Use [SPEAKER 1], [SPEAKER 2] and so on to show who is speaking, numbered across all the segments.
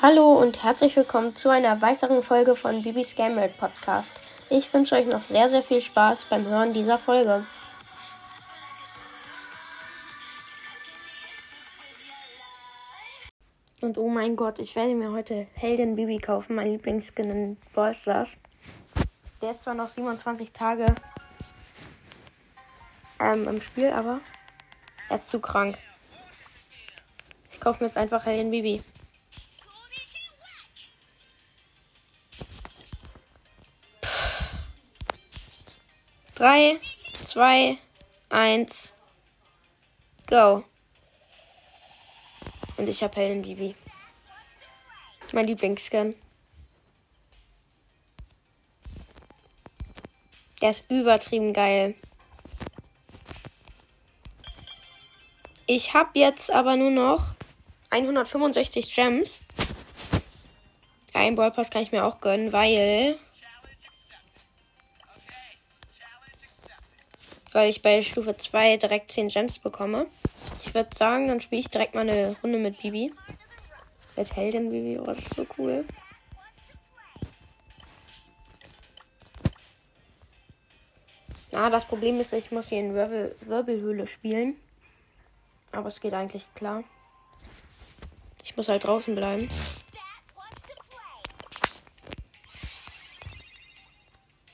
[SPEAKER 1] Hallo und herzlich willkommen zu einer weiteren Folge von Bibis Game World Podcast. Ich wünsche euch noch sehr, sehr viel Spaß beim Hören dieser Folge. Und oh mein Gott, ich werde mir heute Heldin Bibi kaufen, mein Lieblingsskin in Brawl Stars. Der ist zwar noch 27 Tage ähm, im Spiel, aber er ist zu krank. Ich kaufe mir jetzt einfach Heldin Bibi. Drei, zwei, eins, go. Und ich habe Helen Bibi. Mein Lieblingsscan. Der ist übertrieben geil. Ich habe jetzt aber nur noch 165 Gems. Ein Ballpass kann ich mir auch gönnen, weil weil ich bei Stufe 2 direkt 10 Gems bekomme. Ich würde sagen, dann spiele ich direkt mal eine Runde mit Bibi. Mit Heldin Bibi, oh, das ist so cool. Ah, das Problem ist, ich muss hier in Wirbel Wirbelhöhle spielen. Aber es geht eigentlich klar. Ich muss halt draußen bleiben.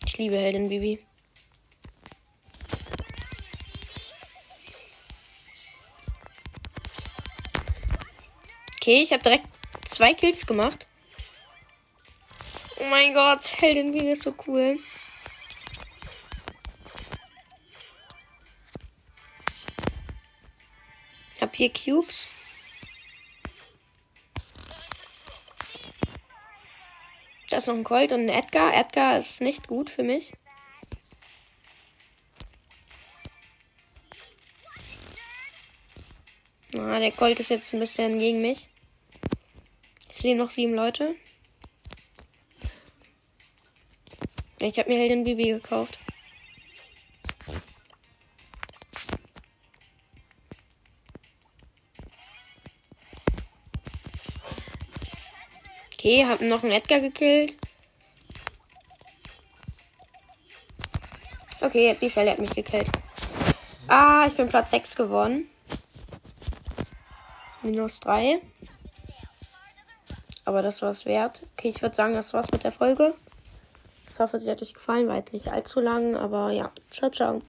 [SPEAKER 1] Ich liebe Heldin Bibi. Okay, ich habe direkt zwei Kills gemacht. Oh mein Gott, Heldin wie ist so cool. Ich habe vier Cubes. Da ist noch ein Colt und ein Edgar. Edgar ist nicht gut für mich. Ah, der Colt ist jetzt ein bisschen gegen mich. Es leben noch sieben Leute. Ich habe mir Heldin Bibi gekauft. Okay, hab noch einen Edgar gekillt. Okay, die Fälle hat mich gekillt. Ah, ich bin Platz 6 geworden. Minus 3. Aber das war es wert. Okay, ich würde sagen, das war's mit der Folge. Ich hoffe, sie hat euch gefallen. War jetzt nicht allzu lang, aber ja. Ciao, ciao.